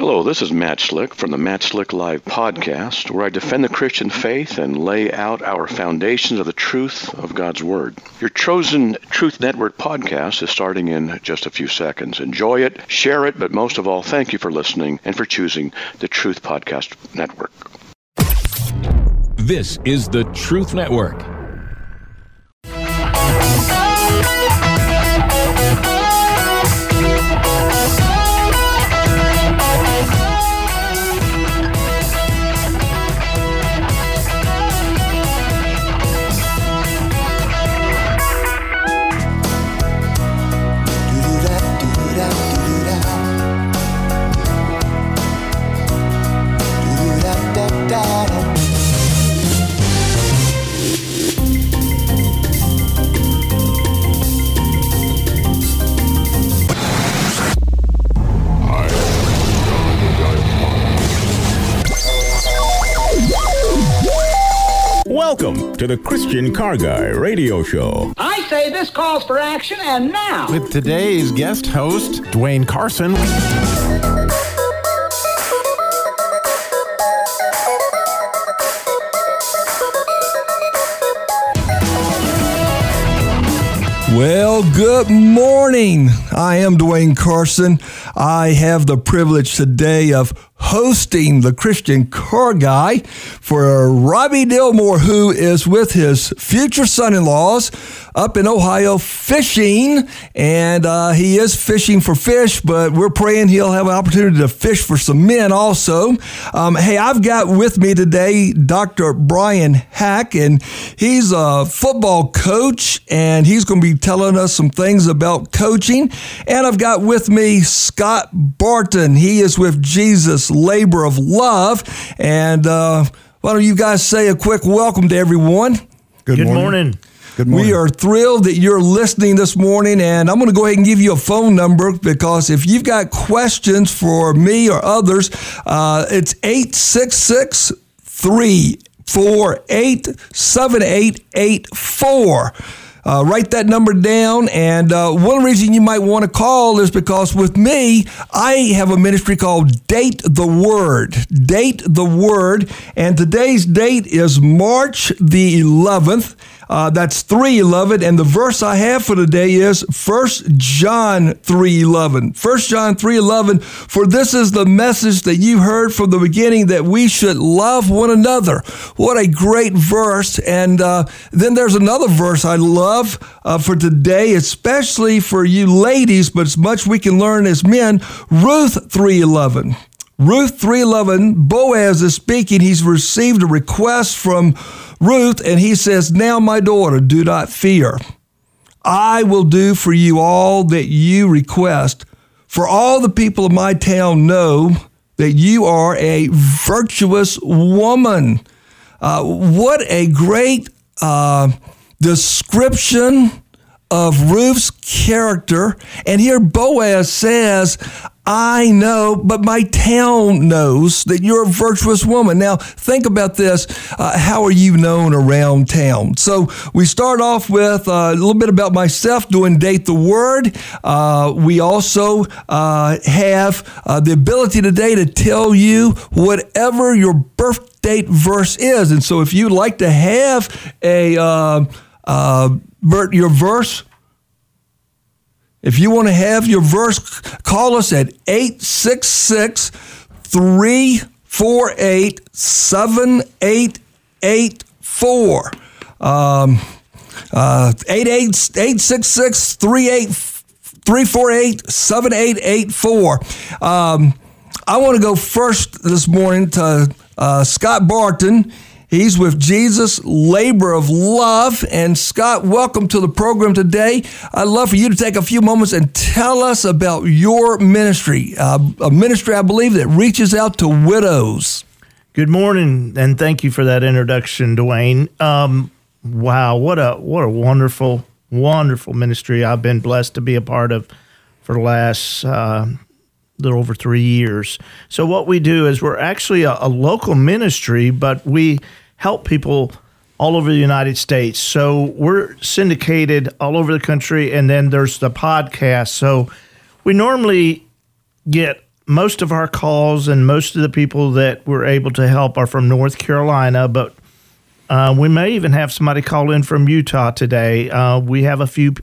Hello, this is Matt Slick from the Matt Slick Live podcast, where I defend the Christian faith and lay out our foundations of the truth of God's Word. Your chosen Truth Network podcast is starting in just a few seconds. Enjoy it, share it, but most of all, thank you for listening and for choosing the Truth Podcast Network. This is the Truth Network. To the Christian Car Guy Radio Show. I say this calls for action, and now. With today's guest host, Dwayne Carson. Well, good morning. I am Dwayne Carson. I have the privilege today of hosting the Christian car guy for Robby Dilmore, who is with his future son in laws up in Ohio fishing. And uh, he is fishing for fish, but we're praying he'll have an opportunity to fish for some men also. Um, hey, I've got with me today Dr. Brian Haack, and he's a football coach, and he's going to be telling us some things about coaching. And I've got with me Scott Barton. He is with Jesus labor of love. And uh, why don't you guys say a quick welcome to everyone? Good, Good morning. morning. Good morning. We are thrilled that you're listening this morning, and I'm going to go ahead and give you a phone number because if you've got questions for me or others, uh, it's 866 348 7884. Uh, write that number down. And uh, one reason you might want to call is because with me, I have a ministry called Date the Word. Date the Word. And today's date is March the 11th. Uh, that's 311. And the verse I have for today is 1 John 311. 1 John 311. For this is the message that you heard from the beginning that we should love one another. What a great verse. And uh, then there's another verse I love uh, for today, especially for you ladies, but as much we can learn as men. Ruth 311. Ruth 311, Boaz is speaking. He's received a request from Ruth, and he says, Now, my daughter, do not fear. I will do for you all that you request. For all the people of my town know that you are a virtuous woman. Uh, what a great uh, description of Ruth's character. And here Boaz says, I know, but my town knows that you're a virtuous woman. Now, think about this. Uh, how are you known around town? So, we start off with uh, a little bit about myself doing Date the Word. Uh, we also uh, have uh, the ability today to tell you whatever your birth date verse is. And so, if you'd like to have a uh, your verse if you want to have your verse, call us at 866 348 7884. Um, uh, 866 348 7884. Um, I want to go first this morning to uh, Scott Barton. He's with Jesus Labor of Love. And Scott, welcome to the program today. I'd love for you to take a few moments and tell us about your ministry, uh, a ministry I believe that reaches out to widows. Good morning, and thank you for that introduction, Dwayne. Um, wow, what a what a wonderful, wonderful ministry I've been blessed to be a part of for the last uh, little over three years. So what we do is we're actually a, a local ministry, but we help people all over the United States. So we're syndicated all over the country, and then there's the podcast. So we normally get most of our calls and most of the people that we're able to help are from North Carolina, but uh, we may even have somebody call in from Utah today. Uh, we have a few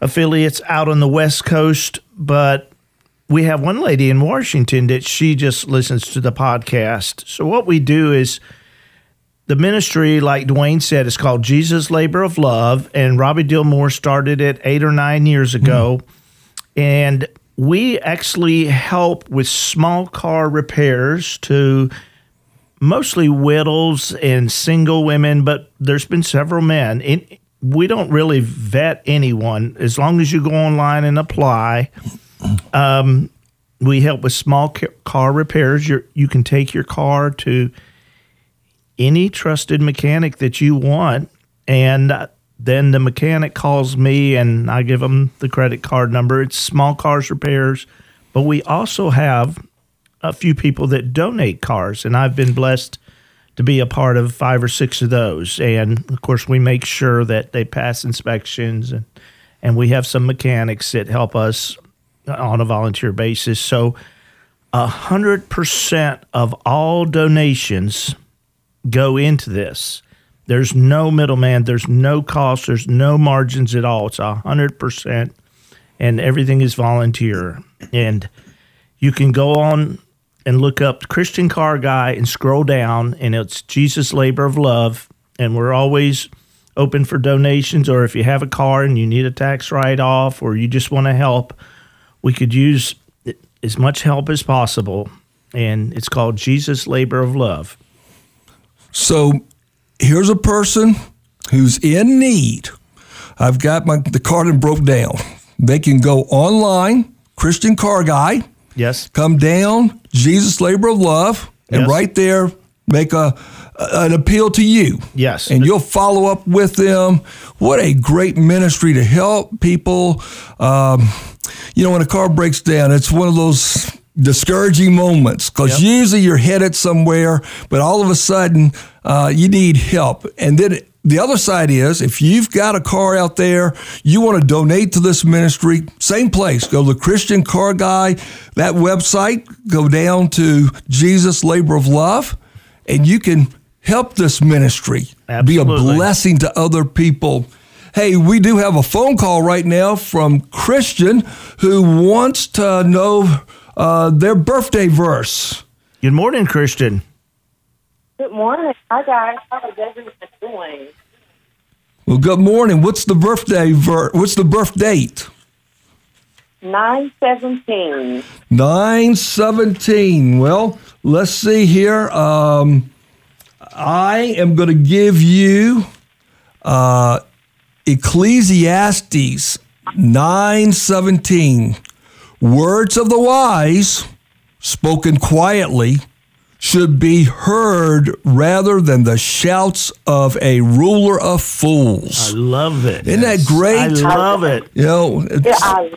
affiliates out on the West Coast, but we have one lady in Washington that she just listens to the podcast. So what we do is the ministry, like Dwayne said, is called Jesus Labor of Love, and Robby Dilmore started it eight or nine years ago, mm. and we actually help with small car repairs to mostly widows and single women, but there's been several men. It, we don't really vet anyone as long as you go online and apply. Um, we help with small car repairs. you you can take your car to any trusted mechanic that you want, and uh, then the mechanic calls me and I give them the credit card number. It's small cars repairs, but we also have a few people that donate cars, and I've been blessed to be a part of five or six of those. And of course, we make sure that they pass inspections, and and we have some mechanics that help us on a volunteer basis. So, a hundred percent of all donations go into this. There's no middleman. There's no cost. There's no margins at all. It's a hundred percent, and everything is volunteer. And you can go on and look up Christian Car Guy and scroll down, and it's Jesus Labor of Love. And we're always open for donations, or if you have a car and you need a tax write off, or you just want to help, we could use as much help as possible. And it's called Jesus Labor of Love. So here's a person who's in need. I've got my the car that broke down. They can go online, Christian Car Guy. Yes. Come down, Jesus Labor of Love, and yes. right there make a an appeal to you. Yes. And you'll follow up with them. What a great ministry to help people. Um, you know, when a car breaks down, it's one of those discouraging moments because yep. usually you're headed somewhere, but all of a sudden uh, you need help. And then the other side is if you've got a car out there, you want to donate to this ministry, same place. Go to the Christian Car Guy, that website, go down to Jesus Labor of Love, and you can help this ministry, Absolutely. be a blessing to other people. Hey, we do have a phone call right now from Christian who wants to know uh, their birthday verse. Good morning, Christian. Good morning. Hi, guys. How is everyone doing? Well, good morning. What's the birthday ver- What's the birth date? Nine seventeen. Nine seventeen. Well, let's see here. Um, I am going to give you uh, Ecclesiastes nine seventeen. Words of the wise, spoken quietly, should be heard rather than the shouts of a ruler of fools. I love it. Isn't yes. that great? I love it. You know, yeah,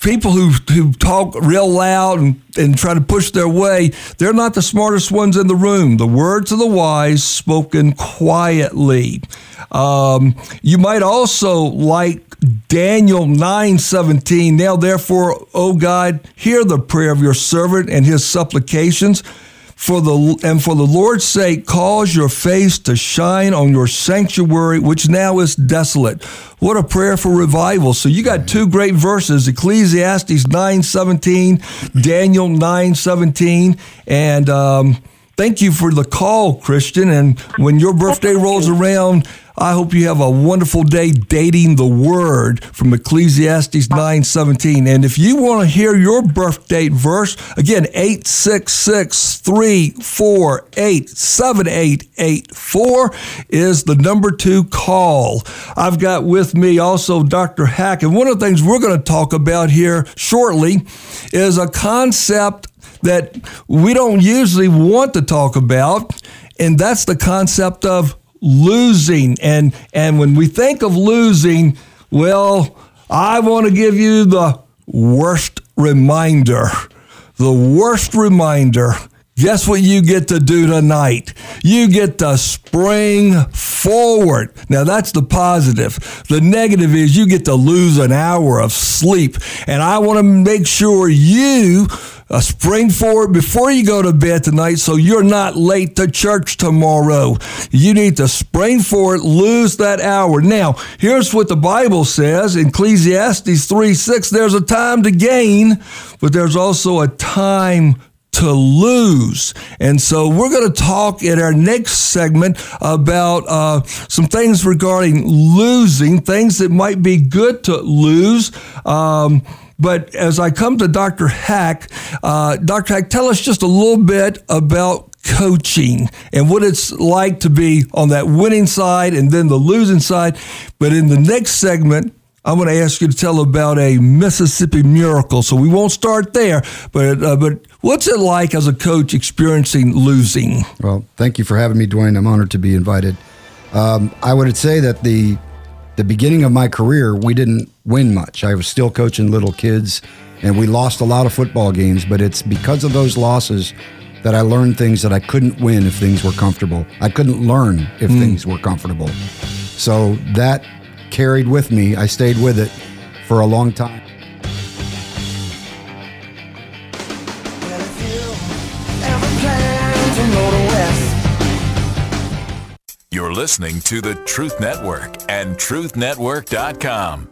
people who who talk real loud and, and try to push their way, they're not the smartest ones in the room. The words of the wise spoken quietly. Um, you might also like Daniel 9:17. Now therefore, O God, hear the prayer of your servant and his supplications. For the and for the Lord's sake, cause your face to shine on your sanctuary, which now is desolate. What a prayer for revival! So you got two great verses: Ecclesiastes nine seventeen, Daniel nine seventeen, and um, thank you for the call, Christian. And when your birthday rolls around I hope you have a wonderful day dating the word from Ecclesiastes 9:17. And if you want to hear your birth date verse, again, 866-348-7884 is the number to call. I've got with me also Dr. Haack. And one of the things we're going to talk about here shortly is a concept that we don't usually want to talk about, and that's the concept of losing. And, and when we think of losing, well, I want to give you the worst reminder. The worst reminder. Guess what you get to do tonight? You get to spring forward. Now that's the positive. The negative is you get to lose an hour of sleep. And I want to make sure you uh, spring forward before you go to bed tonight so you're not late to church tomorrow. You need to spring forward, lose that hour. Now, here's what the Bible says in Ecclesiastes 3 6 there's a time to gain, but there's also a time to lose. And so we're going to talk in our next segment about uh, some things regarding losing, things that might be good to lose. Um, but as I come to Dr. Haack, uh, Dr. Haack, tell us just a little bit about coaching and what it's like to be on that winning side and then the losing side. But in the next segment, I'm going to ask you to tell about a Mississippi miracle. So we won't start there, but uh, but what's it like as a coach experiencing losing? Well, thank you for having me, Dwayne. I'm honored to be invited. Um, I would say that the the beginning of my career, we didn't win much. I was still coaching little kids, and we lost a lot of football games. But it's because of those losses that I learned things that I couldn't win if things were comfortable. I couldn't learn if mm. things were comfortable. So that carried with me. I stayed with it for a long time. You're listening to the Truth Network and TruthNetwork.com.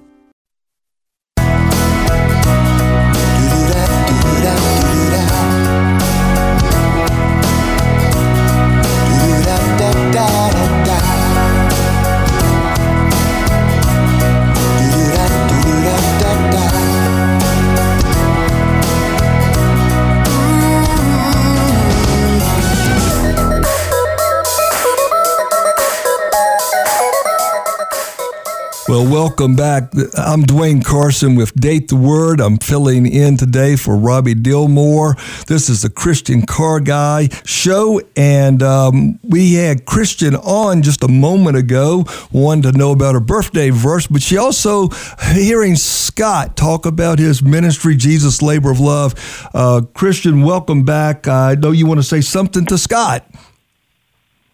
Well, welcome back. I'm Dwayne Carson with Date the Word. I'm filling in today for Robby Dilmore. This is the Christian Car Guy show, and um, we had Christian on just a moment ago, wanted to know about her birthday verse, but she also hearing Scott talk about his ministry, Jesus Labor of Love. Uh, Christian, welcome back. I know you want to say something to Scott.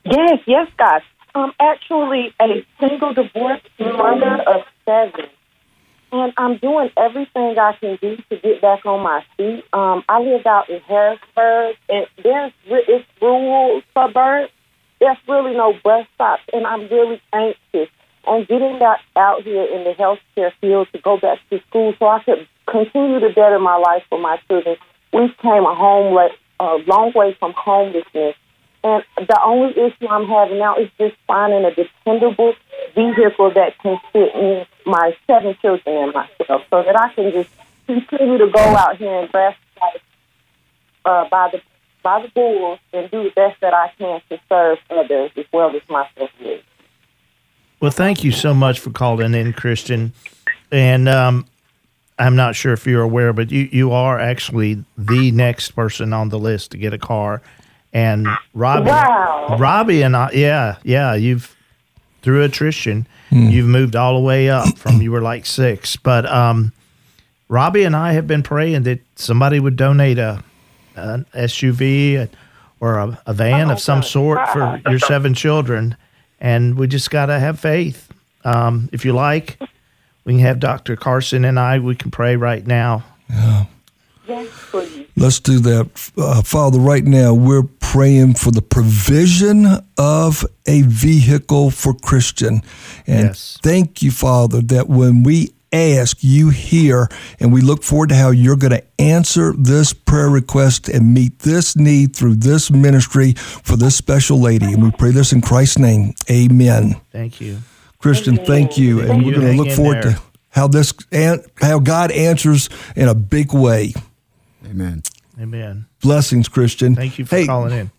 Yes, yes, Scott. I'm actually a single divorced mother of seven. And I'm doing everything I can do to get back on my feet. Um, I live out in Harrisburg, and there's it's rural suburbs. There's really no bus stops, and I'm really anxious on getting back out here in the healthcare field to go back to school so I could continue to better my life for my children. We came a home a long way from homelessness, and the only issue I'm having now is just finding a dependable vehicle that can fit me, my seven children, and myself, so that I can just continue to go out here and grass uh, by the by the bulls and do the best that I can to serve others as well as myself. Well, thank you so much for calling in, Christian. And um, I'm not sure if you're aware, but you, you are actually the next person on the list to get a car and Robby, wow. Robby and I, yeah, yeah, you've through attrition, mm. you've moved all the way up from you were like six. But um, Robby and I have been praying that somebody would donate a an SUV or a, a van oh, of some God. sort for your seven children, and we just got to have faith. Um, if you like, we can have Dr. Carson and I. We can pray right now. Yeah. Yes, please. Let's do that. Uh, Father, right now we're praying for the provision of a vehicle for Christian. And yes. thank you, Father, that when we ask, you hear, and we look forward to how you're going to answer this prayer request and meet this need through this ministry for this special lady. And we pray this in Christ's name. Amen. Thank you. Christian, thank you. Thank and we're going to look forward there. to how this how God answers in a big way. Amen. Amen. Blessings, Christian. Thank you for hey, calling in.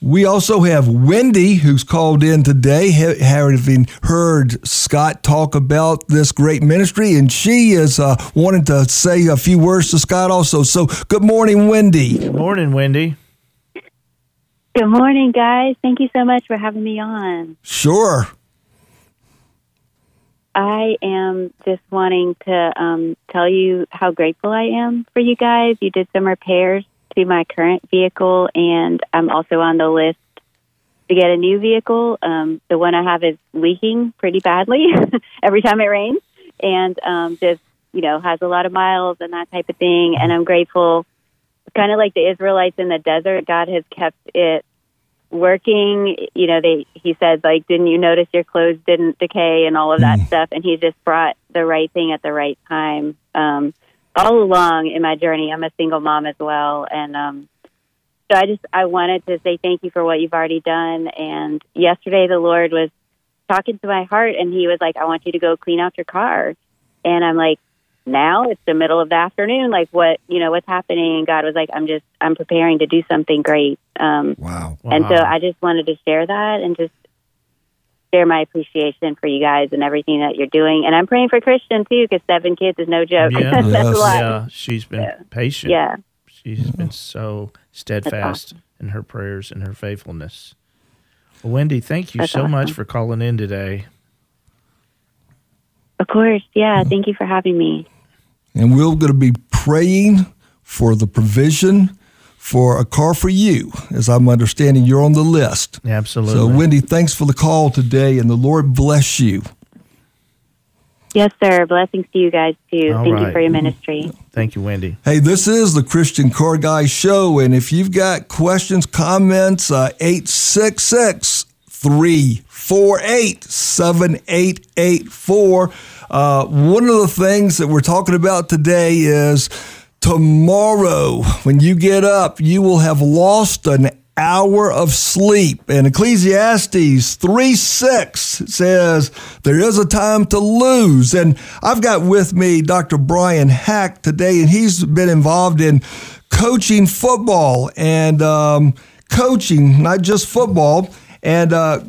We also have Wendy who's called in today, having heard Scott talk about this great ministry, and she is uh, wanting to say a few words to Scott also. So, good morning, Wendy. Good morning, Wendy. Good morning, guys. Thank you so much for having me on. Sure. I am just wanting to um, tell you how grateful I am for you guys. You did some repairs to my current vehicle, and I'm also on the list to get a new vehicle. Um, the one I have is leaking pretty badly every time it rains, and um, just you know has a lot of miles and that type of thing. And I'm grateful kind of like the Israelites in the desert, God has kept it working. You know, they he said like, didn't you notice your clothes didn't decay and all of that stuff? And he just brought the right thing at the right time. Um, all along in my journey, I'm a single mom as well, and um, so I just I wanted to say thank you for what you've already done. And yesterday, the Lord was talking to my heart, and He was like, "I want you to go clean out your car," and I'm like now it's the middle of the afternoon like what you know what's happening and god was like i'm just i'm preparing to do something great um Wow. and so i just wanted to share that and just share my appreciation for you guys and everything that you're doing and i'm praying for christian too because seven kids is no joke Yeah. that's Yes. a lot Yeah, she's been Yeah. patient. yeah She's been so steadfast in her prayers and her faithfulness. Well, Wendy, thank you That's so much for calling in today. Of course yeah thank you for having me And we're going to be praying for the provision for a car for you. As I'm understanding, you're on the list. Absolutely. So, Wendy, thanks for the call today, and the Lord bless you. yes sir blessings to you guys too All thank right. you for your ministry Thank you, Wendy. Hey, this is the Christian Car Guy Show, and if you've got questions, comments, uh, 866 348 7884. Uh, One of the things that we're talking about today is tomorrow, when you get up, you will have lost an hour of sleep. And Ecclesiastes 3 6 says, There is a time to lose. And I've got with me Dr. Brian Haack today, and he's been involved in coaching football and um, coaching, not just football. And uh,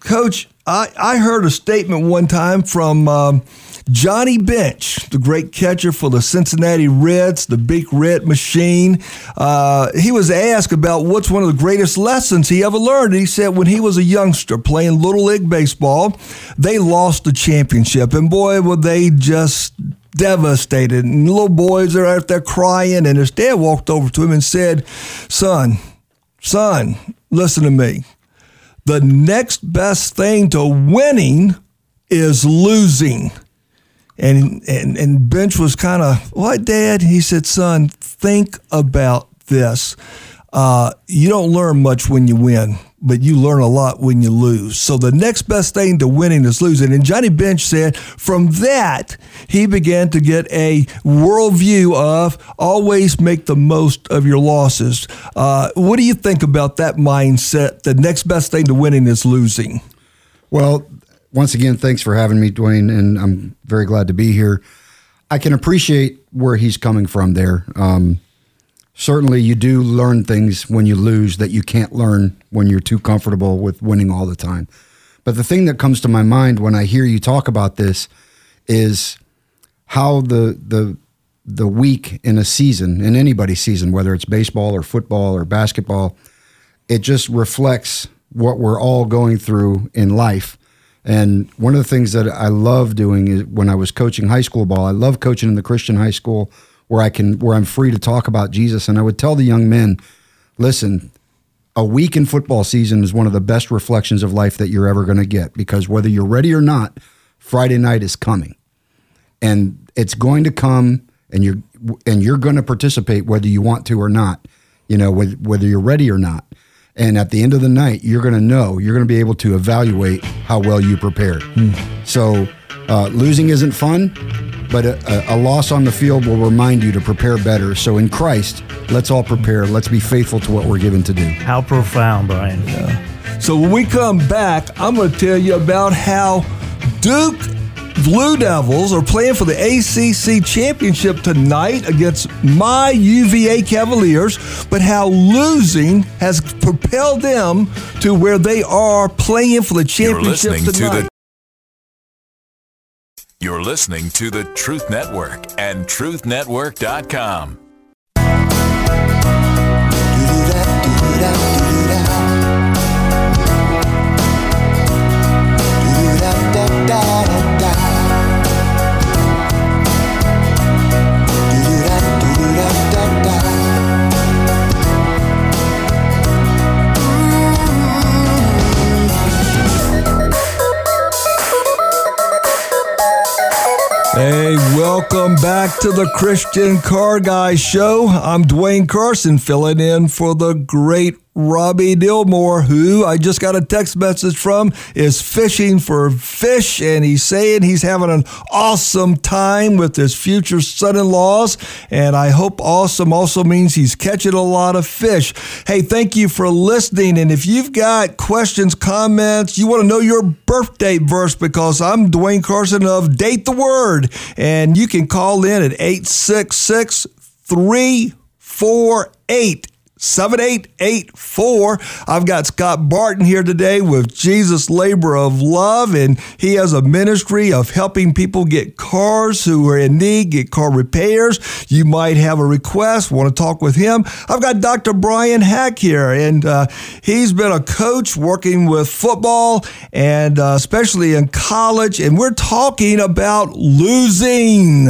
Coach, I, I heard a statement one time from um, Johnny Bench, the great catcher for the Cincinnati Reds, the big red machine. Uh, he was asked about what's one of the greatest lessons he ever learned. He said when he was a youngster playing Little League Baseball, they lost the championship. And boy, were they just devastated. And little boys are out there crying. And his dad walked over to him and said, Son, son, listen to me the next best thing to winning is losing. And and and Bench was kind of what, Dad? He said, "Son, think about this. Uh, you don't learn much when you win, but you learn a lot when you lose. So the next best thing to winning is losing." And Johnny Bench said, from that he began to get a worldview of always make the most of your losses. Uh, what do you think about that mindset? The next best thing to winning is losing. Well, once again, thanks for having me, Dwayne, and I'm very glad to be here. I can appreciate where he's coming from there. Um, certainly, you do learn things when you lose that you can't learn when you're too comfortable with winning all the time. But the thing that comes to my mind when I hear you talk about this is how the the the week in a season, in anybody's season, whether it's baseball or football or basketball, it just reflects what we're all going through in life. And one of the things that I love doing is when I was coaching high school ball, I love coaching in the Christian high school where I can where I'm free to talk about Jesus. And I would tell the young men, listen, a week in football season is one of the best reflections of life that you're ever going to get because whether you're ready or not, Friday night is coming. And it's going to come and you're and you're going to participate whether you want to or not, you know, whether, whether you're ready or not. And at the end of the night, you're going to know, you're going to be able to evaluate how well you prepared. So, uh, losing isn't fun, but a, a, a loss on the field will remind you to prepare better. So, in Christ, let's all prepare. Let's be faithful to what we're given to do. How profound, Brian. So when we come back, I'm going to tell you about how Duke Blue Devils are playing for the ACC championship tonight against my UVA Cavaliers, but how losing has propelled them to where they are playing for the You're championship listening to tonight. the You're listening to the Truth Network and truthnetwork.com. Hey, Welcome back to the Christian Car Guy Show. I'm Dwayne Carson filling in for the great Robby Dilmore, who I just got a text message from, is fishing for fish, and he's saying he's having an awesome time with his future son in laws. And I hope awesome also means he's catching a lot of fish. Hey, thank you for listening. And if you've got questions, comments, you want to know your birthday verse, because I'm Dwayne Carson of Date the Word, and you can call in at 866 348 7884. I've got Scott Barton here today with Jesus Labor of Love, and he has a ministry of helping people get cars who are in need, get car repairs. You might have a request, want to talk with him. I've got Dr. Brian Haack here, and uh, he's been a coach working with football and uh, especially in college, and we're talking about losing.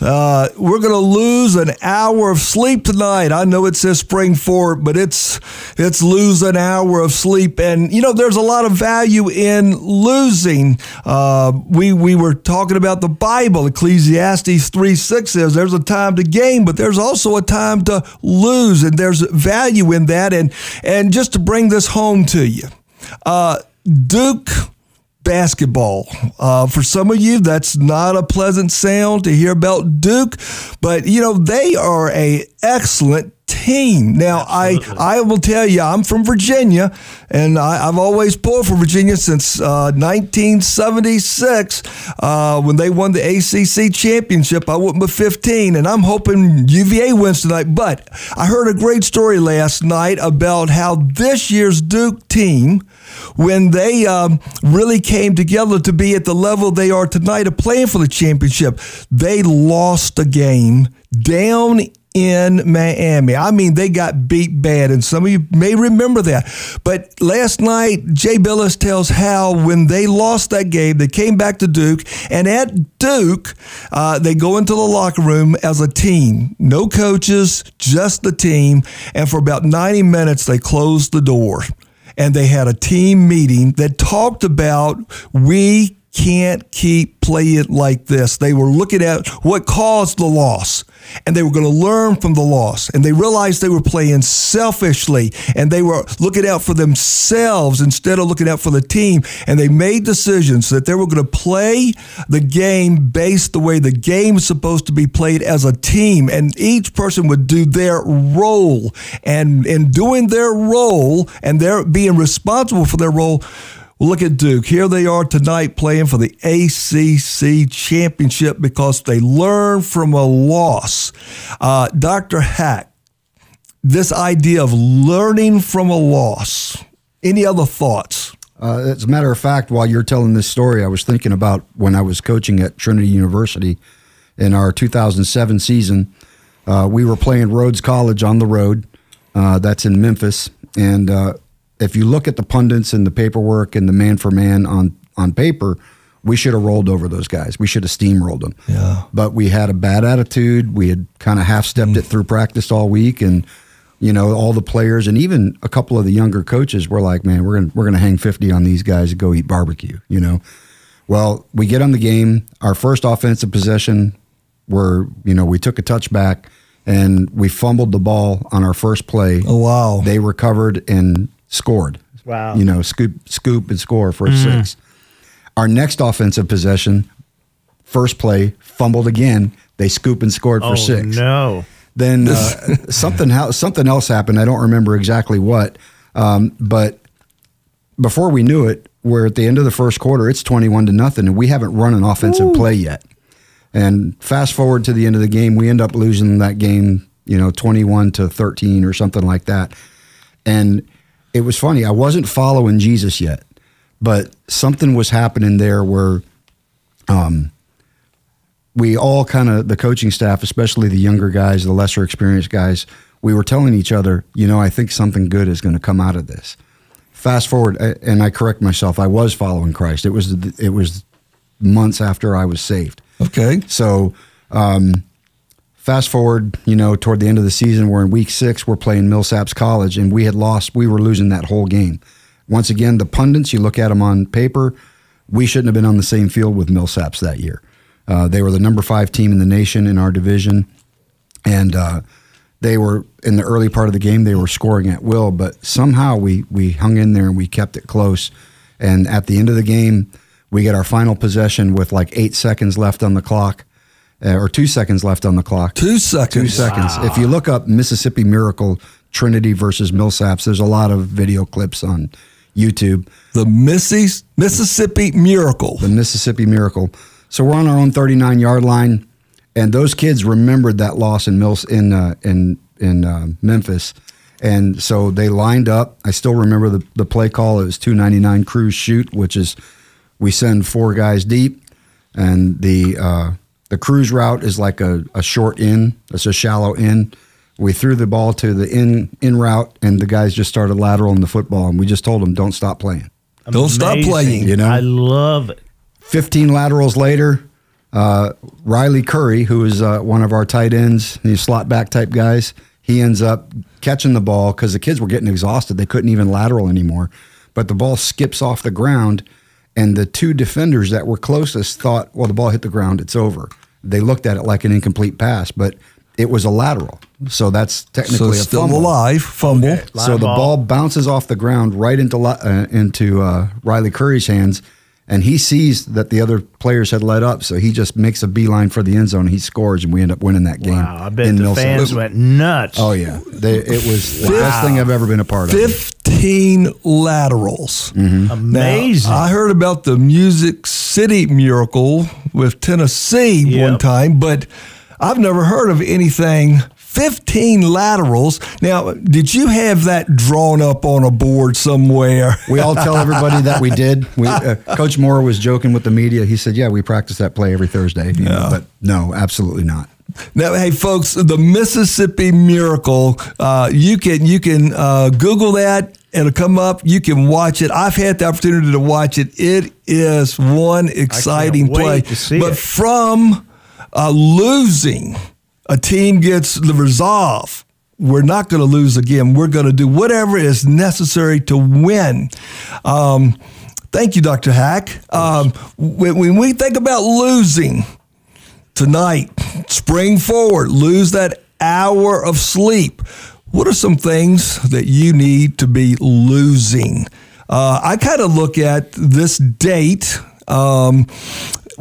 Uh, we're going to lose an hour of sleep tonight. I know it says spring forward, but it's it's lose an hour of sleep, and you know there's a lot of value in losing. Uh, we we were talking about the Bible, Ecclesiastes three six says there's a time to gain, but there's also a time to lose, and there's value in that. And and just to bring this home to you, uh, Duke basketball. Uh, for some of you, that's not a pleasant sound to hear about Duke, but you know they are a excellent team. Now, I I will tell you, I'm from Virginia, and I, have always pulled for Virginia since uh, 1976 uh, when they won the ACC championship. I went with 15, and I'm hoping UVA wins tonight. But I heard a great story last night about how this year's Duke team, when they um, really came together to be at the level they are tonight of playing for the championship, they lost a game down in Miami. I mean, they got beat bad, and some of you may remember that. But last night, Jay Bilas tells how when they lost that game, they came back to Duke, and at Duke, uh, they go into the locker room as a team. No coaches, just the team. And for about 90 minutes, they closed the door. And they had a team meeting that talked about we can't keep playing like this. They were looking at what caused the loss and they were going to learn from the loss. And they realized they were playing selfishly and they were looking out for themselves instead of looking out for the team. And they made decisions that they were going to play the game based the way the game is supposed to be played as a team. And each person would do their role. And in doing their role and they're being responsible for their role, Look at Duke. Here they are tonight playing for the ACC championship because they learned from a loss. Uh, Dr. Haack, this idea of learning from a loss. Any other thoughts? Uh, as a matter of fact, while you're telling this story, I was thinking about when I was coaching at Trinity University in our 2007 season. Uh, we were playing Rhodes College on the road. Uh, that's in Memphis, and uh, if you look at the pundits and the paperwork and the man for man on on paper, we should have rolled over those guys. We should have steamrolled them. Yeah. But we had a bad attitude. We had kind of half stepped mm. it through practice all week, and you know all the players and even a couple of the younger coaches were like, "Man, we're gonna we're gonna hang fifty on these guys to go eat barbecue." You know. Well, we get on the game. Our first offensive possession, where you know we took a touchback and we fumbled the ball on our first play. Oh wow! They recovered and scored. Wow. You know, scoop, scoop and score for mm. six. Our next offensive possession, first play, fumbled again. They scoop and scored for oh, six. No. Then uh, something something else happened. I don't remember exactly what, um, but before we knew it, we're at the end of the first quarter. It's twenty-one to nothing, and we haven't run an offensive Ooh. play yet. And fast forward to the end of the game, we end up losing that game, you know, twenty-one to thirteen or something like that. And it was funny. I wasn't following Jesus yet, but something was happening there where um, we all kind of, the coaching staff, especially the younger guys, the lesser experienced guys, we were telling each other, you know, I think something good is going to come out of this. Fast forward, and I correct myself, I was following Christ. It was it was months after I was saved. Okay. So, um, Fast forward, you know, toward the end of the season, we're in week six, we're playing Millsaps College, and we had lost, we were losing that whole game. Once again, the pundits, you look at them on paper, we shouldn't have been on the same field with Millsaps that year. Uh, they were the number five team in the nation in our division, and uh, they were in the early part of the game. They were scoring at will, but somehow we we hung in there and we kept it close. And at the end of the game, we get our final possession with like eight seconds left on the clock, uh, or two seconds left on the clock. Two seconds. Two seconds. If you look up Mississippi Miracle Trinity versus Millsaps, there's a lot of video clips on YouTube. The Missis- Mississippi Miracle. The Mississippi Miracle. So we're on our own 39 yard line, and those kids remembered that loss in Mills in uh, in in uh, Memphis, and so they lined up. I still remember the the play call. It was 299 cruise shoot, which is we send four guys deep, and the uh, the cruise route is like a, a short in. It's a shallow in. We threw the ball to the in in route, and the guys just started lateraling the football, and we just told them, "Don't stop playing." Don't stop playing. You know? I love it. 15 laterals later, uh, Riley Curry, who is uh, one of our tight ends, these slot back type guys, he ends up catching the ball because the kids were getting exhausted. They couldn't even lateral anymore. But the ball skips off the ground, and the two defenders that were closest thought, well, the ball hit the ground, it's over. They looked at it like an incomplete pass, but it was a lateral. So that's So technically a still fumble. alive. Fumble. So Line the ball. ball bounces off the ground right into uh, into uh, Riley Curry's hands, and he sees that the other players had let up, so he just makes a beeline for the end zone. and He scores, and we end up winning that game. Wow, I bet in the Millsap. fans went nuts. Oh yeah, they, it was the best thing I've ever been a part of. 15 laterals. Mm-hmm. Now, Amazing. I heard about the Music City Miracle with Tennessee one time, but I've never heard of anything 15 laterals. Now, did you have that drawn up on a board somewhere? We all tell everybody that we did. We, uh, Coach Mohr was joking with the media. He said, "Yeah, we practice that play every Thursday." You know, but no, absolutely not. Now, hey, folks, the Mississippi Miracle. Uh, you can you can uh, Google that. It'll come up. You can watch it. I've had the opportunity to watch it. It is one exciting wait play. to see but it. from uh, losing, a team gets the resolve. We're not going to lose again. We're going to do whatever is necessary to win. Um, thank you, Dr. Haack. Um, when, when we think about losing, tonight, spring forward, lose that hour of sleep. What are some things that you need to be losing? Uh, I kind of look at this date um,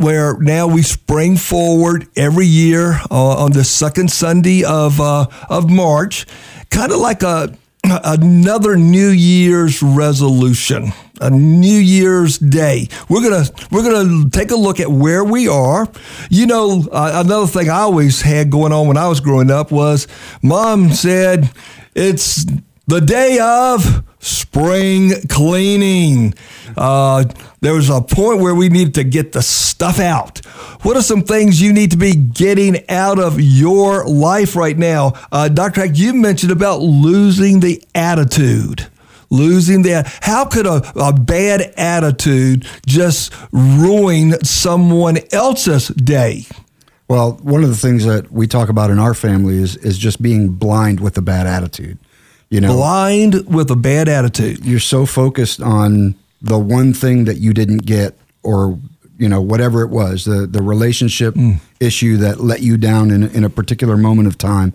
where now we spring forward every year uh, on the second Sunday of uh, of March, kind of like a another New Year's resolution, a New Year's Day. We're gonna we're gonna take a look at where we are. You know, uh, another thing I always had going on when I was growing up was Mom said it's the day of spring cleaning. Uh, there was a point where we needed to get the stuff out. What are some things you need to be getting out of your life right now? Uh, Dr. Haack, you mentioned about losing the attitude. Losing the how could a, a bad attitude just ruin someone else's day? Well, one of the things that we talk about in our family is is just being blind with a bad attitude. You know, Blind with a bad attitude. you're so focused on the one thing that you didn't get or you know whatever it was the the relationship mm. issue that let you down in, in a particular moment of time.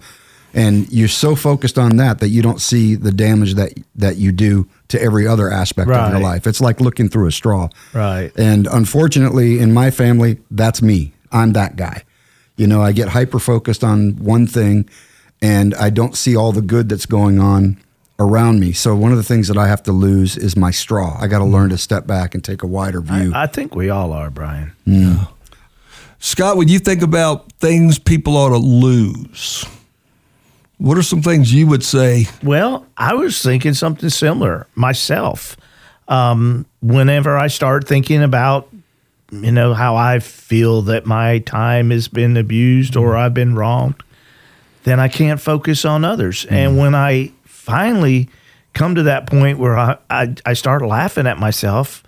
And you're so focused on that that you don't see the damage that that you do to every other aspect of your life. It's like looking through a straw. Right. and unfortunately in my family that's me. I'm that guy. You know i get hyper focused on one thing and i don't see all the good that's going on around me so one of the things that i have to lose is my straw i got to learn to step back and take a wider view I think we all are, Brian. Yeah. Scott, when you think about things people ought to lose, what are some things you would say? Well, I was thinking something similar myself. Um, whenever I start thinking about, you know, how I feel that my time has been abused or I've been wronged, then I can't focus on others. And mm-hmm. when I finally come to that point where I, I, I start laughing at myself,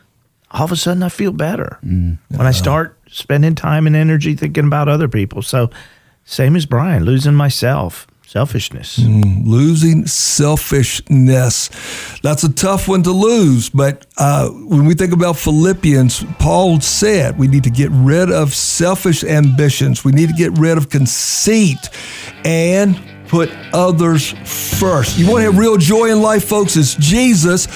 all of a sudden I feel better. Mm. When I start spending time and energy thinking about other people. So, same as Brian, losing myself. Selfishness. losing selfishness. That's a tough one to lose. But uh, when we think about Philippians, Paul said we need to get rid of selfish ambitions, we need to get rid of conceit and put others first. You want to have real joy in life, folks? It's Jesus,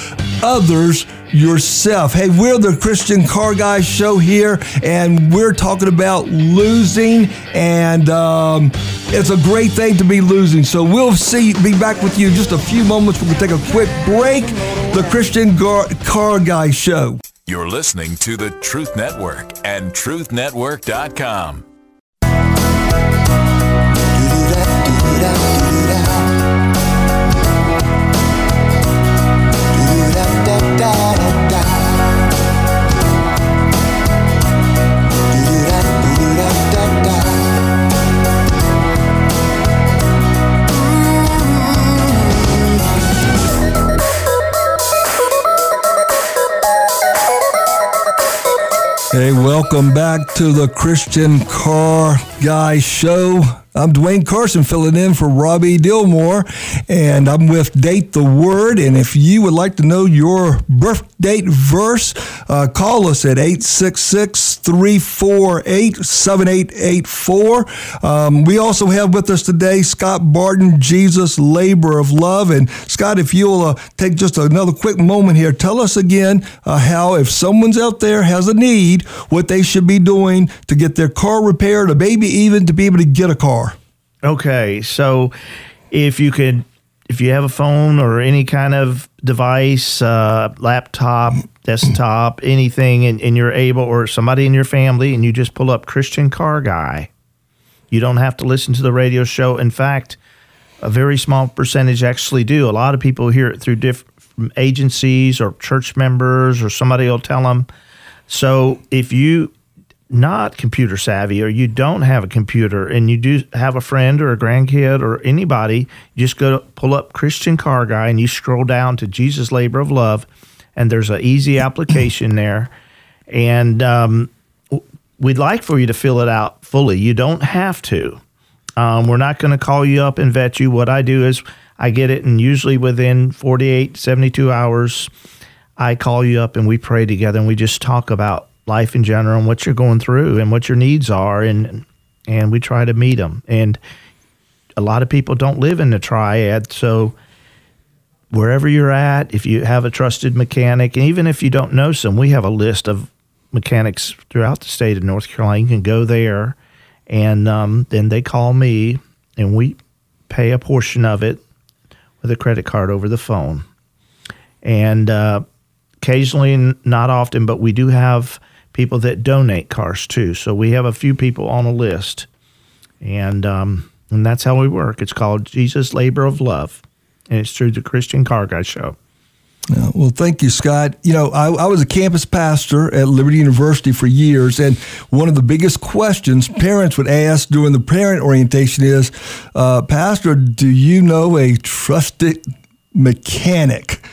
others, yourself. Hey, we're the Christian Car Guy show here, and we're talking about losing, and um, it's a great thing to be losing. So we'll see, be back with you in just a few moments. We're going to take a quick break. The Christian Gar- Car Guy show. You're listening to the Truth Network and truthnetwork.com. Hey, welcome back to the Christian Car Guy Show. I'm Dwayne Carson filling in for Robby Dilmore, and I'm with Date the Word. And if you would like to know your birth date verse, uh, call us at 866 348 7884. Um, We also have with us today Scott Barton, Jesus Labor of Love. And Scott, if you'll uh, take just another quick moment here, tell us again uh, how, if someone's out there has a need, what they should be doing to get their car repaired or maybe even to be able to get a car. Okay, so if you could, if you have a phone or any kind of device, uh, laptop, desktop, anything, and, and you're able, or somebody in your family, and you just pull up Christian Car Guy, you don't have to listen to the radio show. In fact, a very small percentage actually do. A lot of people hear it through different agencies or church members, or somebody will tell them. So if you not computer savvy or you don't have a computer and you do have a friend or a grandkid or anybody, you just go to pull up Christian Car Guy and you scroll down to Jesus Labor of Love, and there's an easy application there. And um, we'd like for you to fill it out fully. You don't have to. Um, we're not going to call you up and vet you. What I do is I get it, and usually within 48, 72 hours, I call you up and we pray together and we just talk about life in general and what you're going through and what your needs are and and we try to meet them and a lot of people don't live in the triad so wherever you're at if you have a trusted mechanic and even if you don't know some we have a list of mechanics throughout the state of north carolina. You can go there and um, then they call me and we pay a portion of it with a credit card over the phone. And uh, occasionally, not often, but we do have people that donate cars too. So we have a few people on a list, and um, and that's how we work. It's called Jesus Labor of Love, and it's through the Christian Car Guy Show. Well, thank you, Scott. You know, I, I was a campus pastor at Liberty University for years, and one of the biggest questions parents would ask during the parent orientation is, uh, Pastor, do you know a trusted mechanic?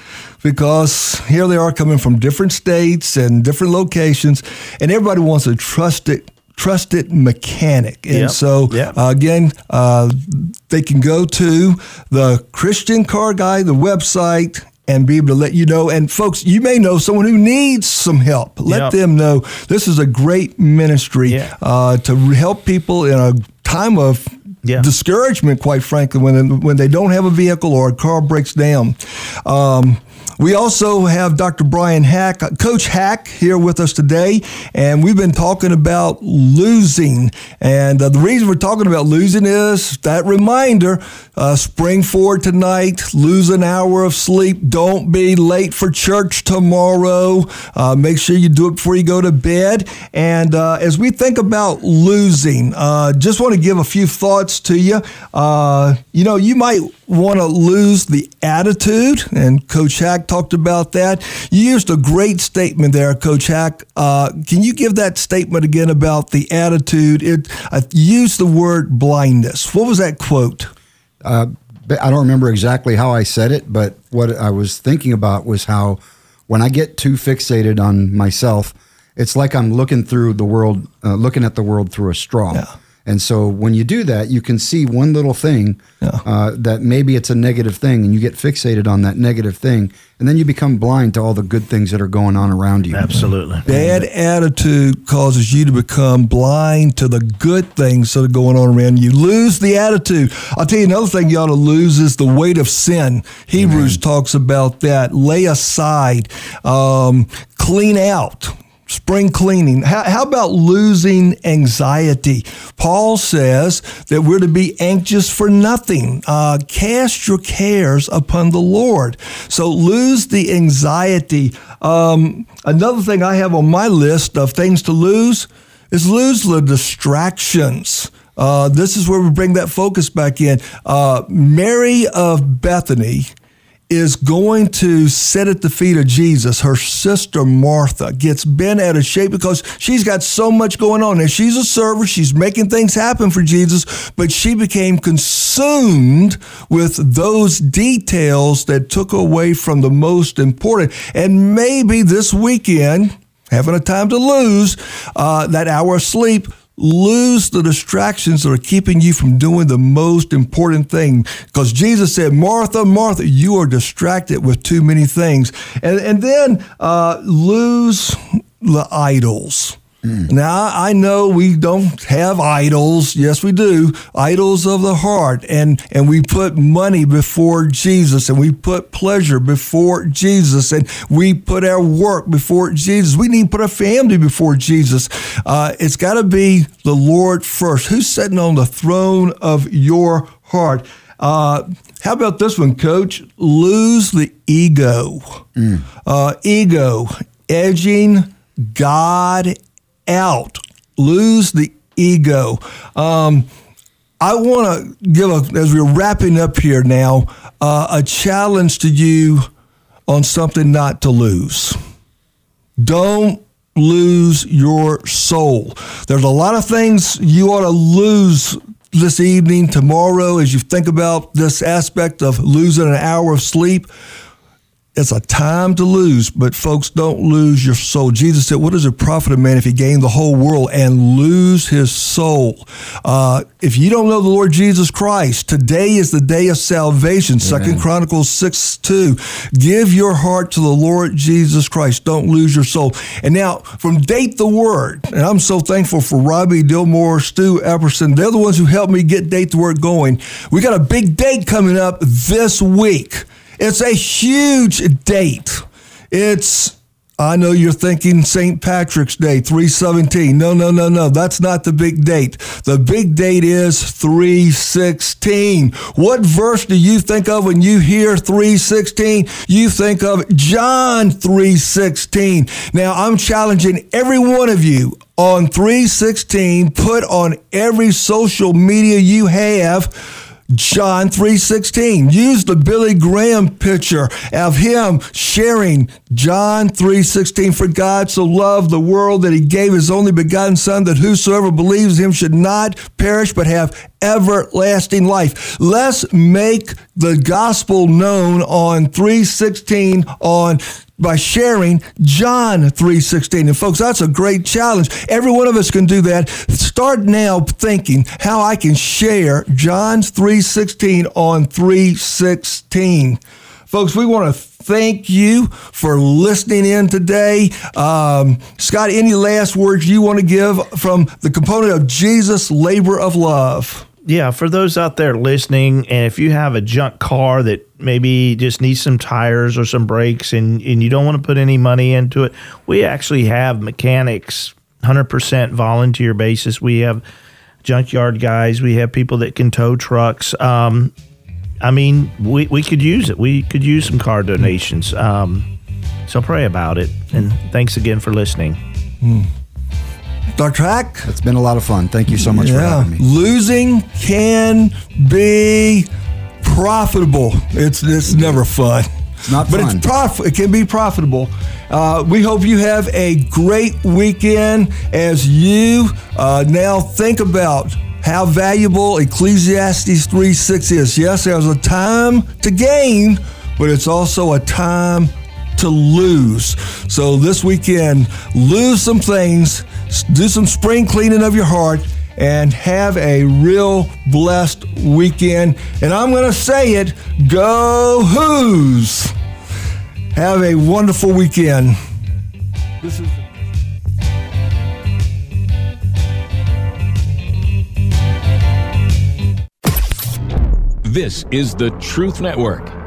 Because here they are coming from different states and different locations, and everybody wants a trusted trusted mechanic. And Yep. so, Yep. uh, again, uh, they can go to the Christian Car Guy, the website, and be able to let you know. And folks, you may know someone who needs some help. Let Yep. them know this is a great ministry Yeah. uh, to help people in a time of Yeah. discouragement, quite frankly, when when they don't have a vehicle or a car breaks down. Um, we also have Dr. Brian Haack, Coach Haack, here with us today, and we've been talking about losing. And uh, the reason we're talking about losing is that reminder: uh, spring forward tonight, lose an hour of sleep. Don't be late for church tomorrow. Uh, make sure you do it before you go to bed. And uh, as we think about losing, uh, just want to give a few thoughts to you. Uh, you know, you might want to lose the attitude, and Coach Haack talked about that. You used a great statement there, Coach Haack. Uh, can you give that statement again about the attitude? It I used the word blindness. What was that quote? Uh, I don't remember exactly how I said it, but what I was thinking about was how when I get too fixated on myself, it's like I'm looking through the world, uh, looking at the world through a straw. Yeah. And so when you do that, you can see one little thing uh, that maybe it's a negative thing, and you get fixated on that negative thing, and then you become blind to all the good things that are going on around you. Absolutely. Bad attitude causes you to become blind to the good things that are going on around you. Lose the attitude. I'll tell you another thing you ought to lose is the weight of sin. Hebrews talks about that. Lay aside, um, clean out. Spring cleaning. How, how about losing anxiety? Paul says that we're to be anxious for nothing. Uh, cast your cares upon the Lord. So lose the anxiety. Um, another thing I have on my list of things to lose is lose the distractions. Uh, this is where we bring that focus back in. Uh, Mary of Bethany is going to sit at the feet of Jesus. Her sister Martha gets bent out of shape because she's got so much going on. And she's a server, she's making things happen for Jesus, but she became consumed with those details that took away from the most important. And maybe this weekend, having a time to lose, uh, that hour of sleep, lose the distractions that are keeping you from doing the most important thing. Because Jesus said, Martha, Martha, you are distracted with too many things. And, and then uh, lose the idols. Now, I know we don't have idols. Yes, we do. Idols of the heart. And, and we put money before Jesus and we put pleasure before Jesus and we put our work before Jesus. We need to put our family before Jesus. Uh, it's got to be the Lord first. Who's sitting on the throne of your heart? Uh, how about this one, coach? Lose the ego. Uh, ego, edging God out. Lose the ego. Um, I want to give a, as we're wrapping up here now, uh, a challenge to you on something not to lose. Don't lose your soul. There's a lot of things you ought to lose this evening, tomorrow, as you think about this aspect of losing an hour of sleep. It's a time to lose, but folks, don't lose your soul. Jesus said, What does it profit a man if he gain the whole world and lose his soul? Uh, if you don't know the Lord Jesus Christ, today is the day of salvation. Second Chronicles 6 2. Give your heart to the Lord Jesus Christ. Don't lose your soul. And now, from Date the Word, and I'm so thankful for Robby Dilmore, Stu Epperson. They're the ones who helped me get Date the Word going. We got a big date coming up this week. It's a huge date. It's I know you're thinking St. Patrick's Day, 317. No, no, no, no. That's not the big date. The big date is 316. What verse do you think of when you hear 316? You think of John 316. Now, I'm challenging every one of you on 316, put on every social media you have John 3:16. Use the Billy Graham picture of him sharing John 3:16 for God so loved the world that he gave his only begotten son that whosoever believes him should not perish but have everlasting life. Let's make the gospel known on 316 on by sharing John 3:16. And folks, that's a great challenge. Every one of us can do that. Start now thinking how I can share John 3:16 on 316. Folks, we want to thank you for listening in today. Um, Scott, any last words you want to give from the component of Jesus' labor of love? Yeah, for those out there listening, and if you have a junk car that maybe just needs some tires or some brakes and, and you don't want to put any money into it, we actually have mechanics 100% volunteer basis. We have junkyard guys, we have people that can tow trucks. Um, I mean, we, we could use it. We could use some car donations. Um, so pray about it. And thanks again for listening. Dr. Haack? It's been a lot of fun. Thank you so much for having me. Losing can be profitable. It's it's never fun. It's not but fun. it's prof- it can be profitable. Uh, we hope you have a great weekend as you uh, now think about how valuable Ecclesiastes 3 6 is. Yes, there's a time to gain, but it's also a time to lose. So this weekend, lose some things, do some spring cleaning of your heart, and have a real blessed weekend. And I'm going to say it go Who's! Have a wonderful weekend. This is. This is the Truth Network.